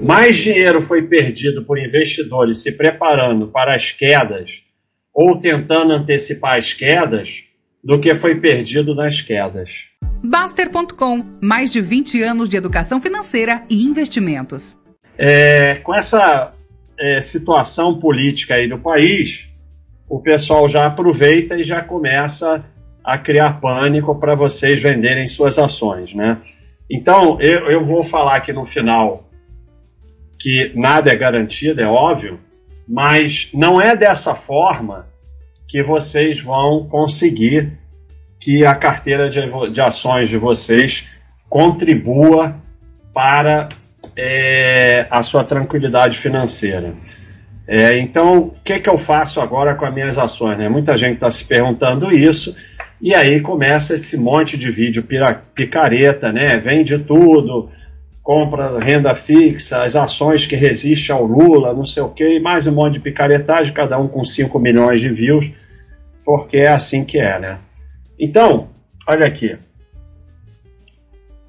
mais dinheiro foi perdido por investidores se preparando para as quedas ou tentando antecipar as quedas do que foi perdido nas quedas. Baster.com mais de 20 anos de educação financeira e investimentos. É, com essa é, situação política aí do país, o pessoal já aproveita e já começa a criar pânico para vocês venderem suas ações, né? Então, eu, eu vou falar aqui no final que nada é garantido, é óbvio, mas não é dessa forma que vocês vão conseguir que a carteira de, de ações de vocês contribua para é, a sua tranquilidade financeira. É, então, o que, que eu faço agora com as minhas ações? Né? Muita gente está se perguntando isso, e aí começa esse monte de vídeo picareta, né? Vende tudo, compra renda fixa, as ações que resistem ao Lula, não sei o quê, mais um monte de picaretagem, cada um com 5 milhões de views, porque é assim que é, né? Então, olha aqui.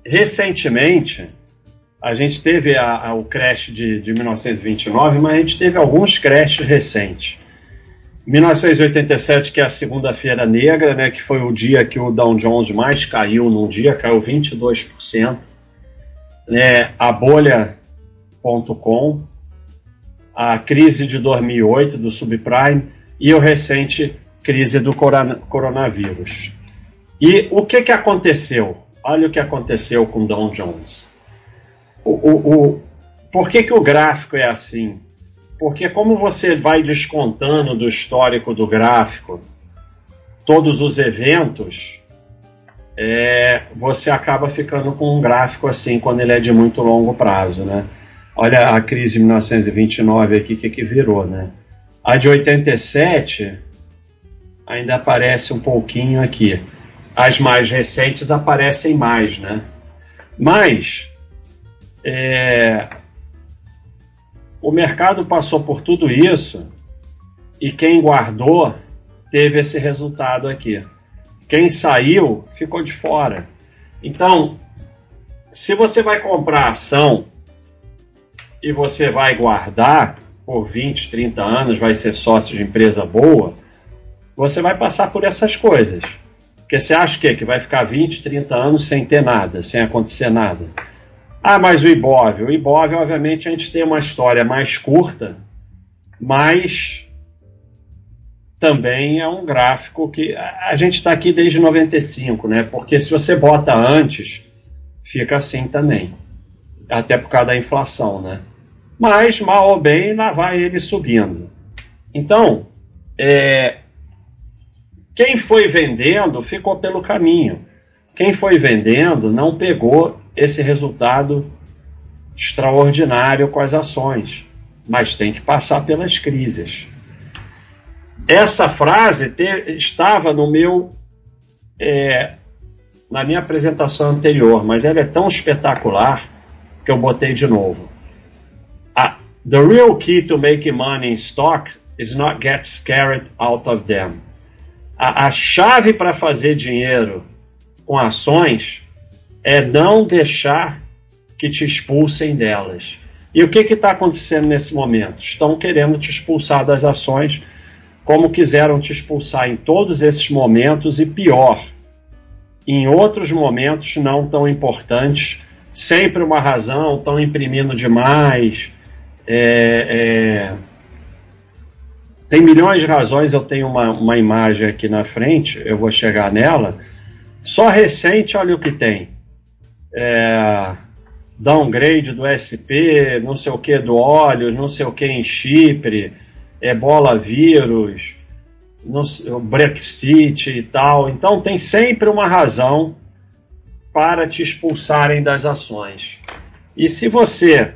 Recentemente, a gente teve a, a, o crash de, de 1929, mas a gente teve alguns crashes recentes. 1987, que é a segunda-feira negra, né, que foi o dia que o Dow Jones mais caiu num dia, caiu 22% né, a bolha.com, a crise de 2008 do subprime e o recente crise do coronavírus. E o que, que aconteceu? Olha o que aconteceu com Dow Jones. O, o, o, por que, que o gráfico é assim? Porque como você vai descontando do histórico do gráfico todos os eventos, é, você acaba ficando com um gráfico assim quando ele é de muito longo prazo, né? Olha a crise de 1929 aqui, que que virou, né? A de 87 ainda aparece um pouquinho aqui. As mais recentes aparecem mais, né? Mas é, o mercado passou por tudo isso e quem guardou teve esse resultado aqui. Quem saiu ficou de fora. Então, se você vai comprar ação e você vai guardar por 20, 30 anos, vai ser sócio de empresa boa, você vai passar por essas coisas. Porque você acha que, que vai ficar 20, 30 anos sem ter nada, sem acontecer nada. Ah, mas o Ibov. O Ibov, obviamente, a gente tem uma história mais curta, mas também é um gráfico que a gente está aqui desde 95, né? Porque se você bota antes, fica assim também, até por causa da inflação, né? Mas mal ou bem, lá vai ele subindo. Então, é, quem foi vendendo ficou pelo caminho. Quem foi vendendo não pegou esse resultado extraordinário com as ações, mas tem que passar pelas crises. Essa frase te, estava no meu é, na minha apresentação anterior, mas ela é tão espetacular que eu botei de novo. the real key to making money in stocks is not get scared out of them. A, a chave para fazer dinheiro com ações é não deixar que te expulsem delas. E o que está acontecendo nesse momento? Estão querendo te expulsar das ações como quiseram te expulsar em todos esses momentos e pior, em outros momentos não tão importantes, sempre uma razão, estão imprimindo demais. É, é... Tem milhões de razões, eu tenho uma, uma imagem aqui na frente, eu vou chegar nela. Só recente, olha o que tem. É, downgrade do SP, não sei o que do óleo, não sei o que em Chipre ebola vírus, no, Brexit e tal. Então tem sempre uma razão para te expulsarem das ações. E se você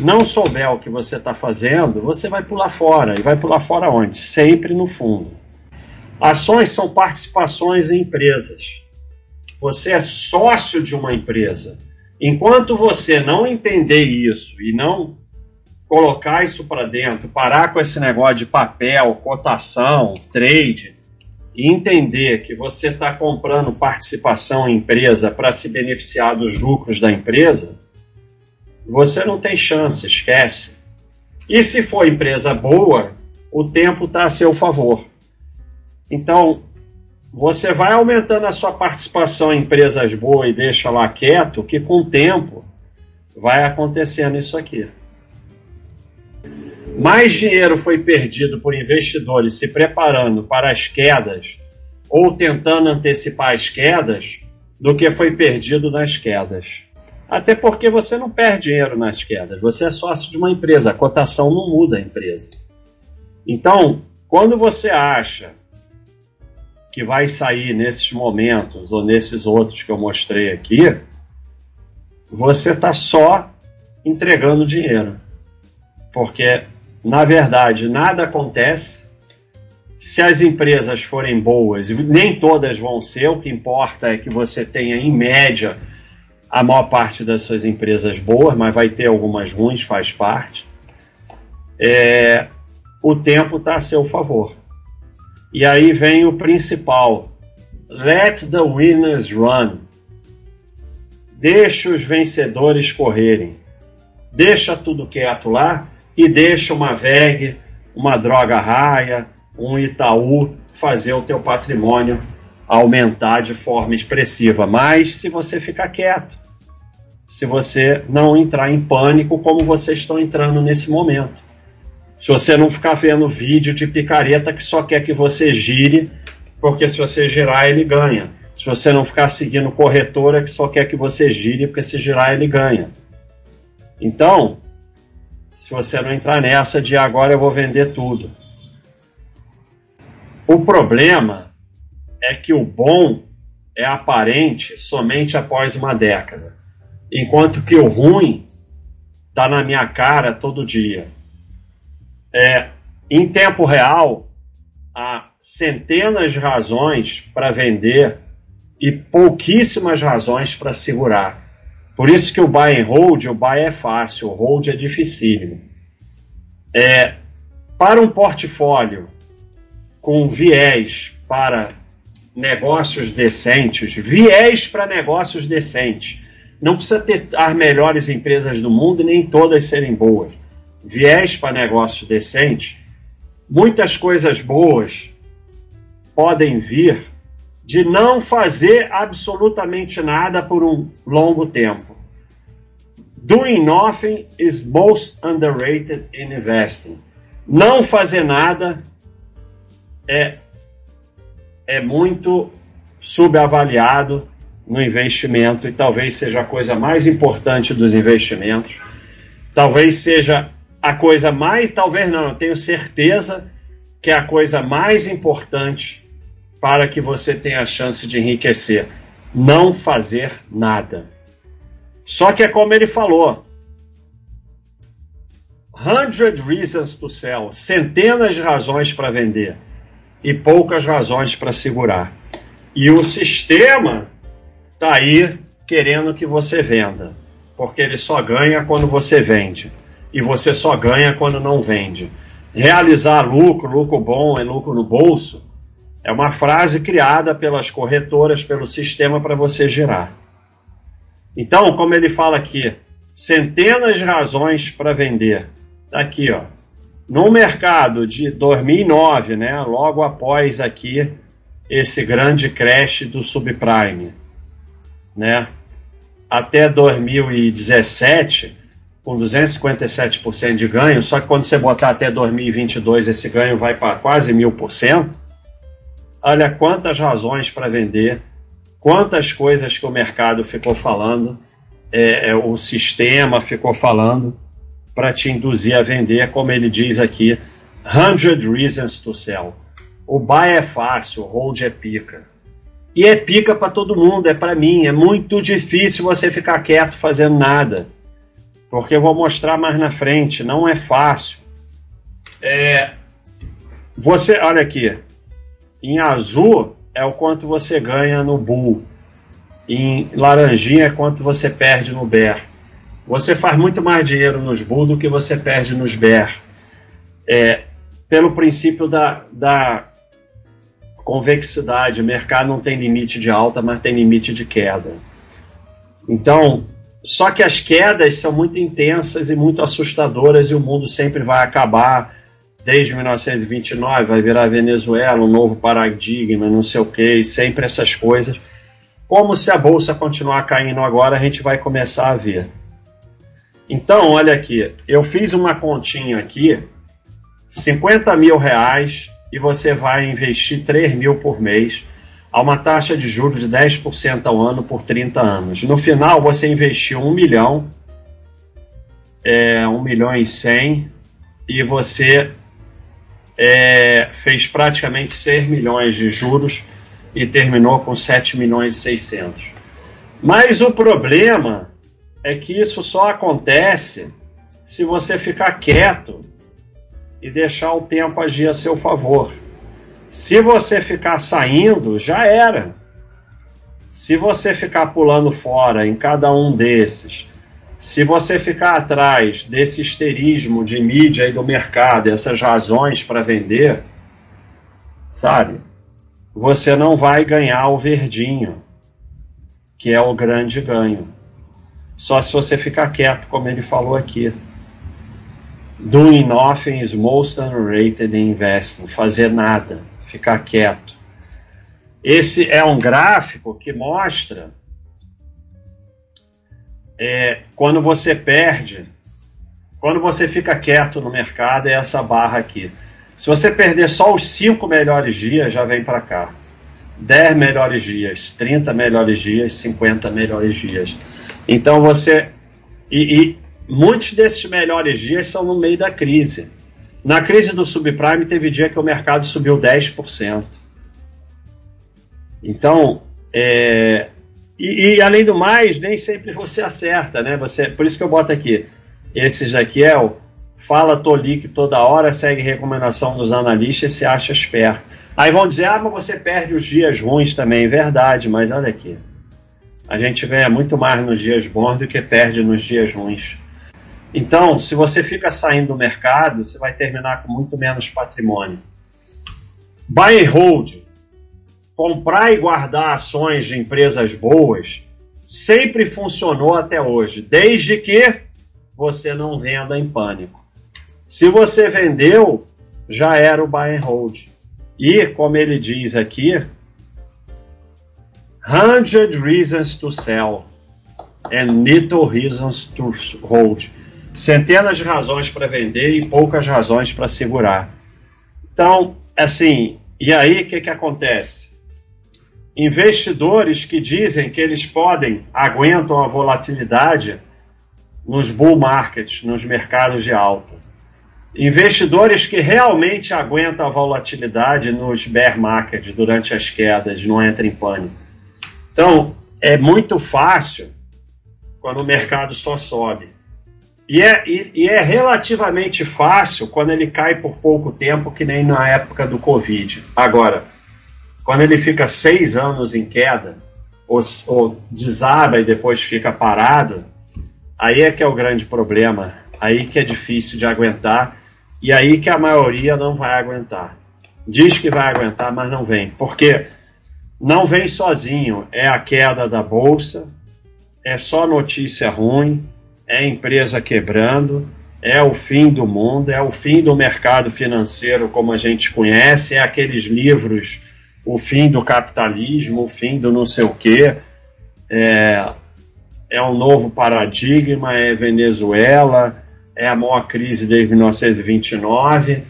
não souber o que você está fazendo, você vai pular fora. E vai pular fora onde? Sempre no fundo. Ações são participações em empresas. Você é sócio de uma empresa. Enquanto você não entender isso e não colocar isso para dentro, parar com esse negócio de papel, cotação, trade, e entender que você está comprando participação em empresa para se beneficiar dos lucros da empresa, você não tem chance, esquece. E se for empresa boa, o tempo está a seu favor. Então, você vai aumentando a sua participação em empresas boas e deixa lá quieto, que com o tempo vai acontecendo isso aqui. Mais dinheiro foi perdido por investidores se preparando para as quedas ou tentando antecipar as quedas do que foi perdido nas quedas. Até porque você não perde dinheiro nas quedas, você é sócio de uma empresa, a cotação não muda a empresa. Então, quando você acha que vai sair nesses momentos ou nesses outros que eu mostrei aqui, você está só entregando dinheiro. Porque, na verdade, nada acontece. Se as empresas forem boas, e nem todas vão ser, o que importa é que você tenha, em média, a maior parte das suas empresas boas, mas vai ter algumas ruins, faz parte. É, o tempo está a seu favor. E aí vem o principal: let the winners run. Deixa os vencedores correrem. Deixa tudo quieto lá e deixa uma VEG, uma droga raia, um Itaú fazer o teu patrimônio aumentar de forma expressiva. Mas se você ficar quieto, se você não entrar em pânico como vocês estão entrando nesse momento. Se você não ficar vendo vídeo de picareta que só quer que você gire, porque se você girar ele ganha. Se você não ficar seguindo corretora que só quer que você gire, porque se girar ele ganha. Então, se você não entrar nessa de agora eu vou vender tudo. O problema é que o bom é aparente somente após uma década, enquanto que o ruim está na minha cara todo dia. É, em tempo real, há centenas de razões para vender e pouquíssimas razões para segurar. Por isso que o buy and hold, o buy é fácil, o hold é dificílimo. É, para um portfólio com viés para negócios decentes, viés para negócios decentes. Não precisa ter as melhores empresas do mundo nem todas serem boas viés para negócios decentes, muitas coisas boas podem vir de não fazer absolutamente nada por um longo tempo. Doing nothing is most underrated in investing. Não fazer nada é, é muito subavaliado no investimento e talvez seja a coisa mais importante dos investimentos. Talvez seja a coisa mais, talvez não, eu tenho certeza que é a coisa mais importante para que você tenha a chance de enriquecer. Não fazer nada. Só que é como ele falou: 100 reasons to sell centenas de razões para vender e poucas razões para segurar. E o sistema está aí querendo que você venda, porque ele só ganha quando você vende e você só ganha quando não vende. Realizar lucro, lucro bom é lucro no bolso, é uma frase criada pelas corretoras, pelo sistema para você gerar. Então, como ele fala aqui, centenas de razões para vender. Tá aqui, ó. No mercado de 2009, né, logo após aqui esse grande crash do subprime, né? Até 2017, com 257% de ganho, só que quando você botar até 2022 esse ganho vai para quase mil por cento. Olha quantas razões para vender, quantas coisas que o mercado ficou falando, é, é, o sistema ficou falando para te induzir a vender, como ele diz aqui, 100 reasons to sell. O buy é fácil, o hold é pica. E é pica para todo mundo, é para mim. É muito difícil você ficar quieto fazendo nada porque eu vou mostrar mais na frente, não é fácil. É, você, olha aqui, em azul é o quanto você ganha no bull, em laranjinha é quanto você perde no bear. Você faz muito mais dinheiro nos bull do que você perde nos bear. É, pelo princípio da, da convexidade, o mercado não tem limite de alta, mas tem limite de queda. Então, só que as quedas são muito intensas e muito assustadoras e o mundo sempre vai acabar. Desde 1929 vai virar Venezuela, um novo paradigma, não sei o que, sempre essas coisas. Como se a bolsa continuar caindo agora, a gente vai começar a ver. Então, olha aqui, eu fiz uma continha aqui, 50 mil reais, e você vai investir 3 mil por mês a uma taxa de juros de 10% ao ano por 30 anos. No final, você investiu 1 milhão, é, 1 milhão e 100, e você é, fez praticamente 6 milhões de juros e terminou com 7 milhões e 600. Mas o problema é que isso só acontece se você ficar quieto e deixar o tempo agir a seu favor. Se você ficar saindo, já era. Se você ficar pulando fora em cada um desses, se você ficar atrás desse histerismo de mídia e do mercado, essas razões para vender, sabe? Você não vai ganhar o verdinho, que é o grande ganho. Só se você ficar quieto, como ele falou aqui. Doing nothing is most underrated in investing. Fazer nada, ficar quieto. Esse é um gráfico que mostra é, quando você perde, quando você fica quieto no mercado, é essa barra aqui. Se você perder só os 5 melhores dias, já vem para cá. 10 melhores dias, 30 melhores dias, 50 melhores dias. Então você. E, e, muitos desses melhores dias são no meio da crise. Na crise do subprime, teve dia que o mercado subiu 10%. Então, é, e, e, além do mais, nem sempre você acerta, né? Você, por isso que eu boto aqui. É o fala tolique toda hora, segue recomendação dos analistas e se acha esperto. Aí vão dizer, ah, mas você perde os dias ruins também. Verdade, mas olha aqui a gente ganha muito mais nos dias bons do que perde nos dias ruins. Então, se você fica saindo do mercado, você vai terminar com muito menos patrimônio. Buy and hold, comprar e guardar ações de empresas boas, sempre funcionou até hoje, desde que você não venda em pânico. Se você vendeu, já era o buy and hold. E, como ele diz aqui, 100 reasons to sell and little reasons to hold. Centenas de razões para vender e poucas razões para segurar. Então, assim, e aí o que, que acontece? Investidores que dizem que eles podem, aguentam a volatilidade nos bull markets, nos mercados de alta. Investidores que realmente aguentam a volatilidade nos bear markets durante as quedas, não entram em pânico. Então, é muito fácil quando o mercado só sobe. E é, e, e, é relativamente fácil quando ele cai por pouco tempo, que nem na época do Covid. Agora, quando ele fica seis anos em queda, ou, ou desaba e depois fica parado, aí é que é o grande problema. Aí que é difícil de aguentar. E aí que a maioria não vai aguentar. Diz que vai aguentar, mas não vem. Porque não vem sozinho, é a queda da bolsa, é só notícia ruim, é empresa quebrando, é o fim do mundo, é o fim do mercado financeiro como a gente conhece, é aqueles livros, o fim do capitalismo, o fim do não sei o quê, é, é um novo paradigma, é Venezuela, é a maior crise desde 1929,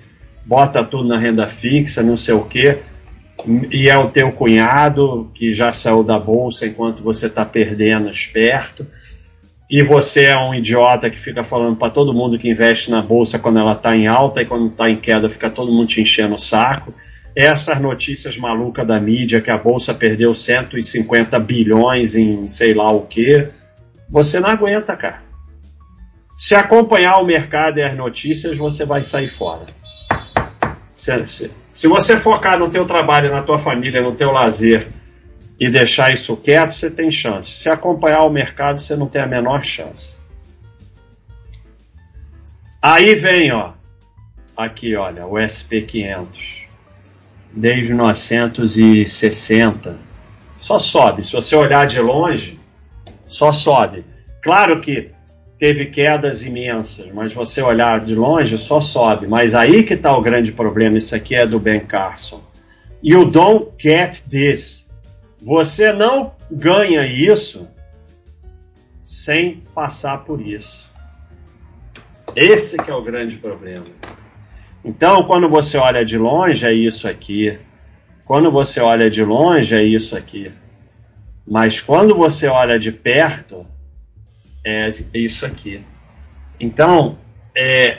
bota tudo na renda fixa, não sei o quê. E é o teu cunhado que já saiu da bolsa enquanto você está perdendo esperto, e você é um idiota que fica falando para todo mundo que investe na bolsa quando ela está em alta e quando está em queda fica todo mundo te enchendo o saco. Essas notícias malucas da mídia que a bolsa perdeu 150 bilhões em sei lá o que, você não aguenta, cara. Se acompanhar o mercado e as notícias, você vai sair fora. Se, se, se você focar no teu trabalho, na tua família, no teu lazer e deixar isso quieto, você tem chance. Se acompanhar o mercado, você não tem a menor chance. Aí vem, ó, aqui, olha, o SP500, desde 1960, só sobe. Se você olhar de longe, só sobe. Claro que teve quedas imensas, mas você olhar de longe só sobe. Mas aí que está o grande problema. Isso aqui é do Ben Carson. You don't get this. Você não ganha isso sem passar por isso. Esse que é o grande problema. Então, quando você olha de longe, é isso aqui. Quando você olha de longe, é isso aqui. Mas quando você olha de perto, é isso aqui. Então, é,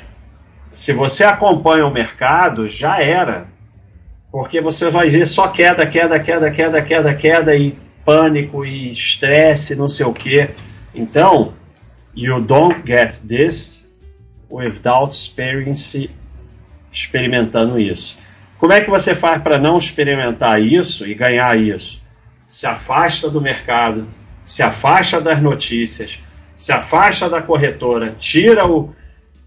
se você acompanha o mercado, já era. Porque você vai ver só queda, queda, queda, queda, queda, queda e pânico e estresse, não sei o que. Então, you don't get this without experience, experimentando isso. Como é que você faz para não experimentar isso e ganhar isso? Se afasta do mercado, se afasta das notícias, se afasta da corretora, tira o,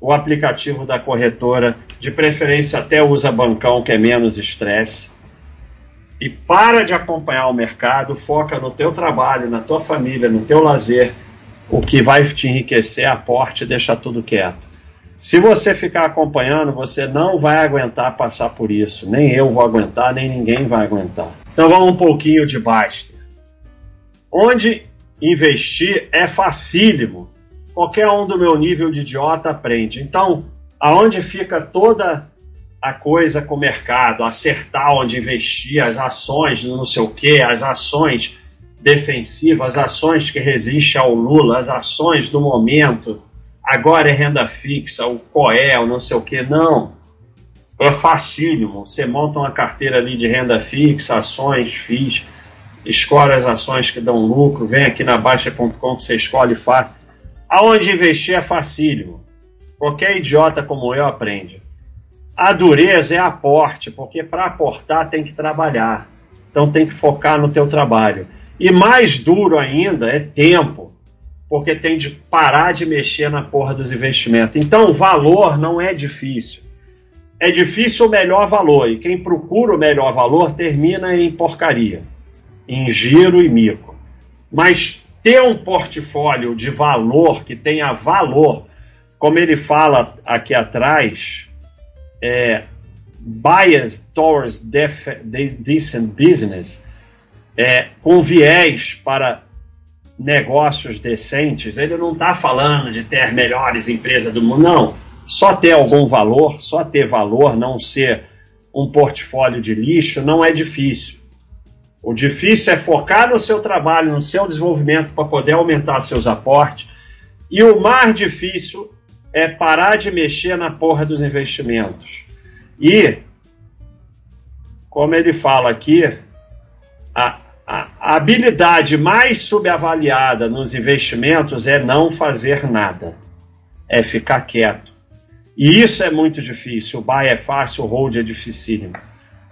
o aplicativo da corretora, de preferência até usa bancão, que é menos estresse, e para de acompanhar o mercado, foca no teu trabalho, na tua família, no teu lazer, o que vai te enriquecer, aporte e deixar tudo quieto. Se você ficar acompanhando, você não vai aguentar passar por isso. Nem eu vou aguentar, nem ninguém vai aguentar. Então vamos um pouquinho de Baster. Onde investir é facílimo. Qualquer um do meu nível de idiota aprende. Então, aonde fica toda a coisa com o mercado, acertar onde investir, as ações, não sei o que, as ações defensivas, as ações que resistem ao Lula, as ações do momento, agora é renda fixa, o COEL, não sei o que, não. É facílimo. Você monta uma carteira ali de renda fixa, ações, FIIs, escolhe as ações que dão lucro, vem aqui na Baixa.com que você escolhe e faz. Aonde investir é facílimo. Qualquer idiota como eu aprende. A dureza é aporte, porque para aportar tem que trabalhar. Então tem que focar no teu trabalho. E mais duro ainda é tempo, porque tem de parar de mexer na porra dos investimentos. Então, valor não é difícil. É difícil o melhor valor, e quem procura o melhor valor termina em porcaria, em giro e mico. Mas ter um portfólio de valor que tenha valor, como ele fala aqui atrás, é bias towards decent business, é, com viés para negócios decentes, ele não está falando de ter melhores empresas do mundo, não. Só ter algum valor, só ter valor, não ser um portfólio de lixo, não é difícil. O difícil é focar no seu trabalho, no seu desenvolvimento para poder aumentar seus aportes. E o mais difícil é parar de mexer na porra dos investimentos. E, como ele fala aqui, a, a habilidade mais subavaliada nos investimentos é não fazer nada, é ficar quieto. E isso é muito difícil. O buy é fácil, o hold é dificílimo.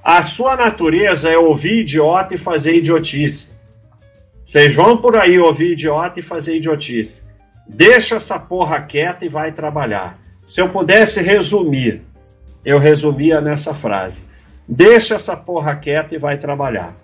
A sua natureza é ouvir idiota e fazer idiotice. Vocês vão por aí ouvir idiota e fazer idiotice. Deixa essa porra quieta e vai trabalhar. Se eu pudesse resumir, eu resumia nessa frase: Deixa essa porra quieta e vai trabalhar.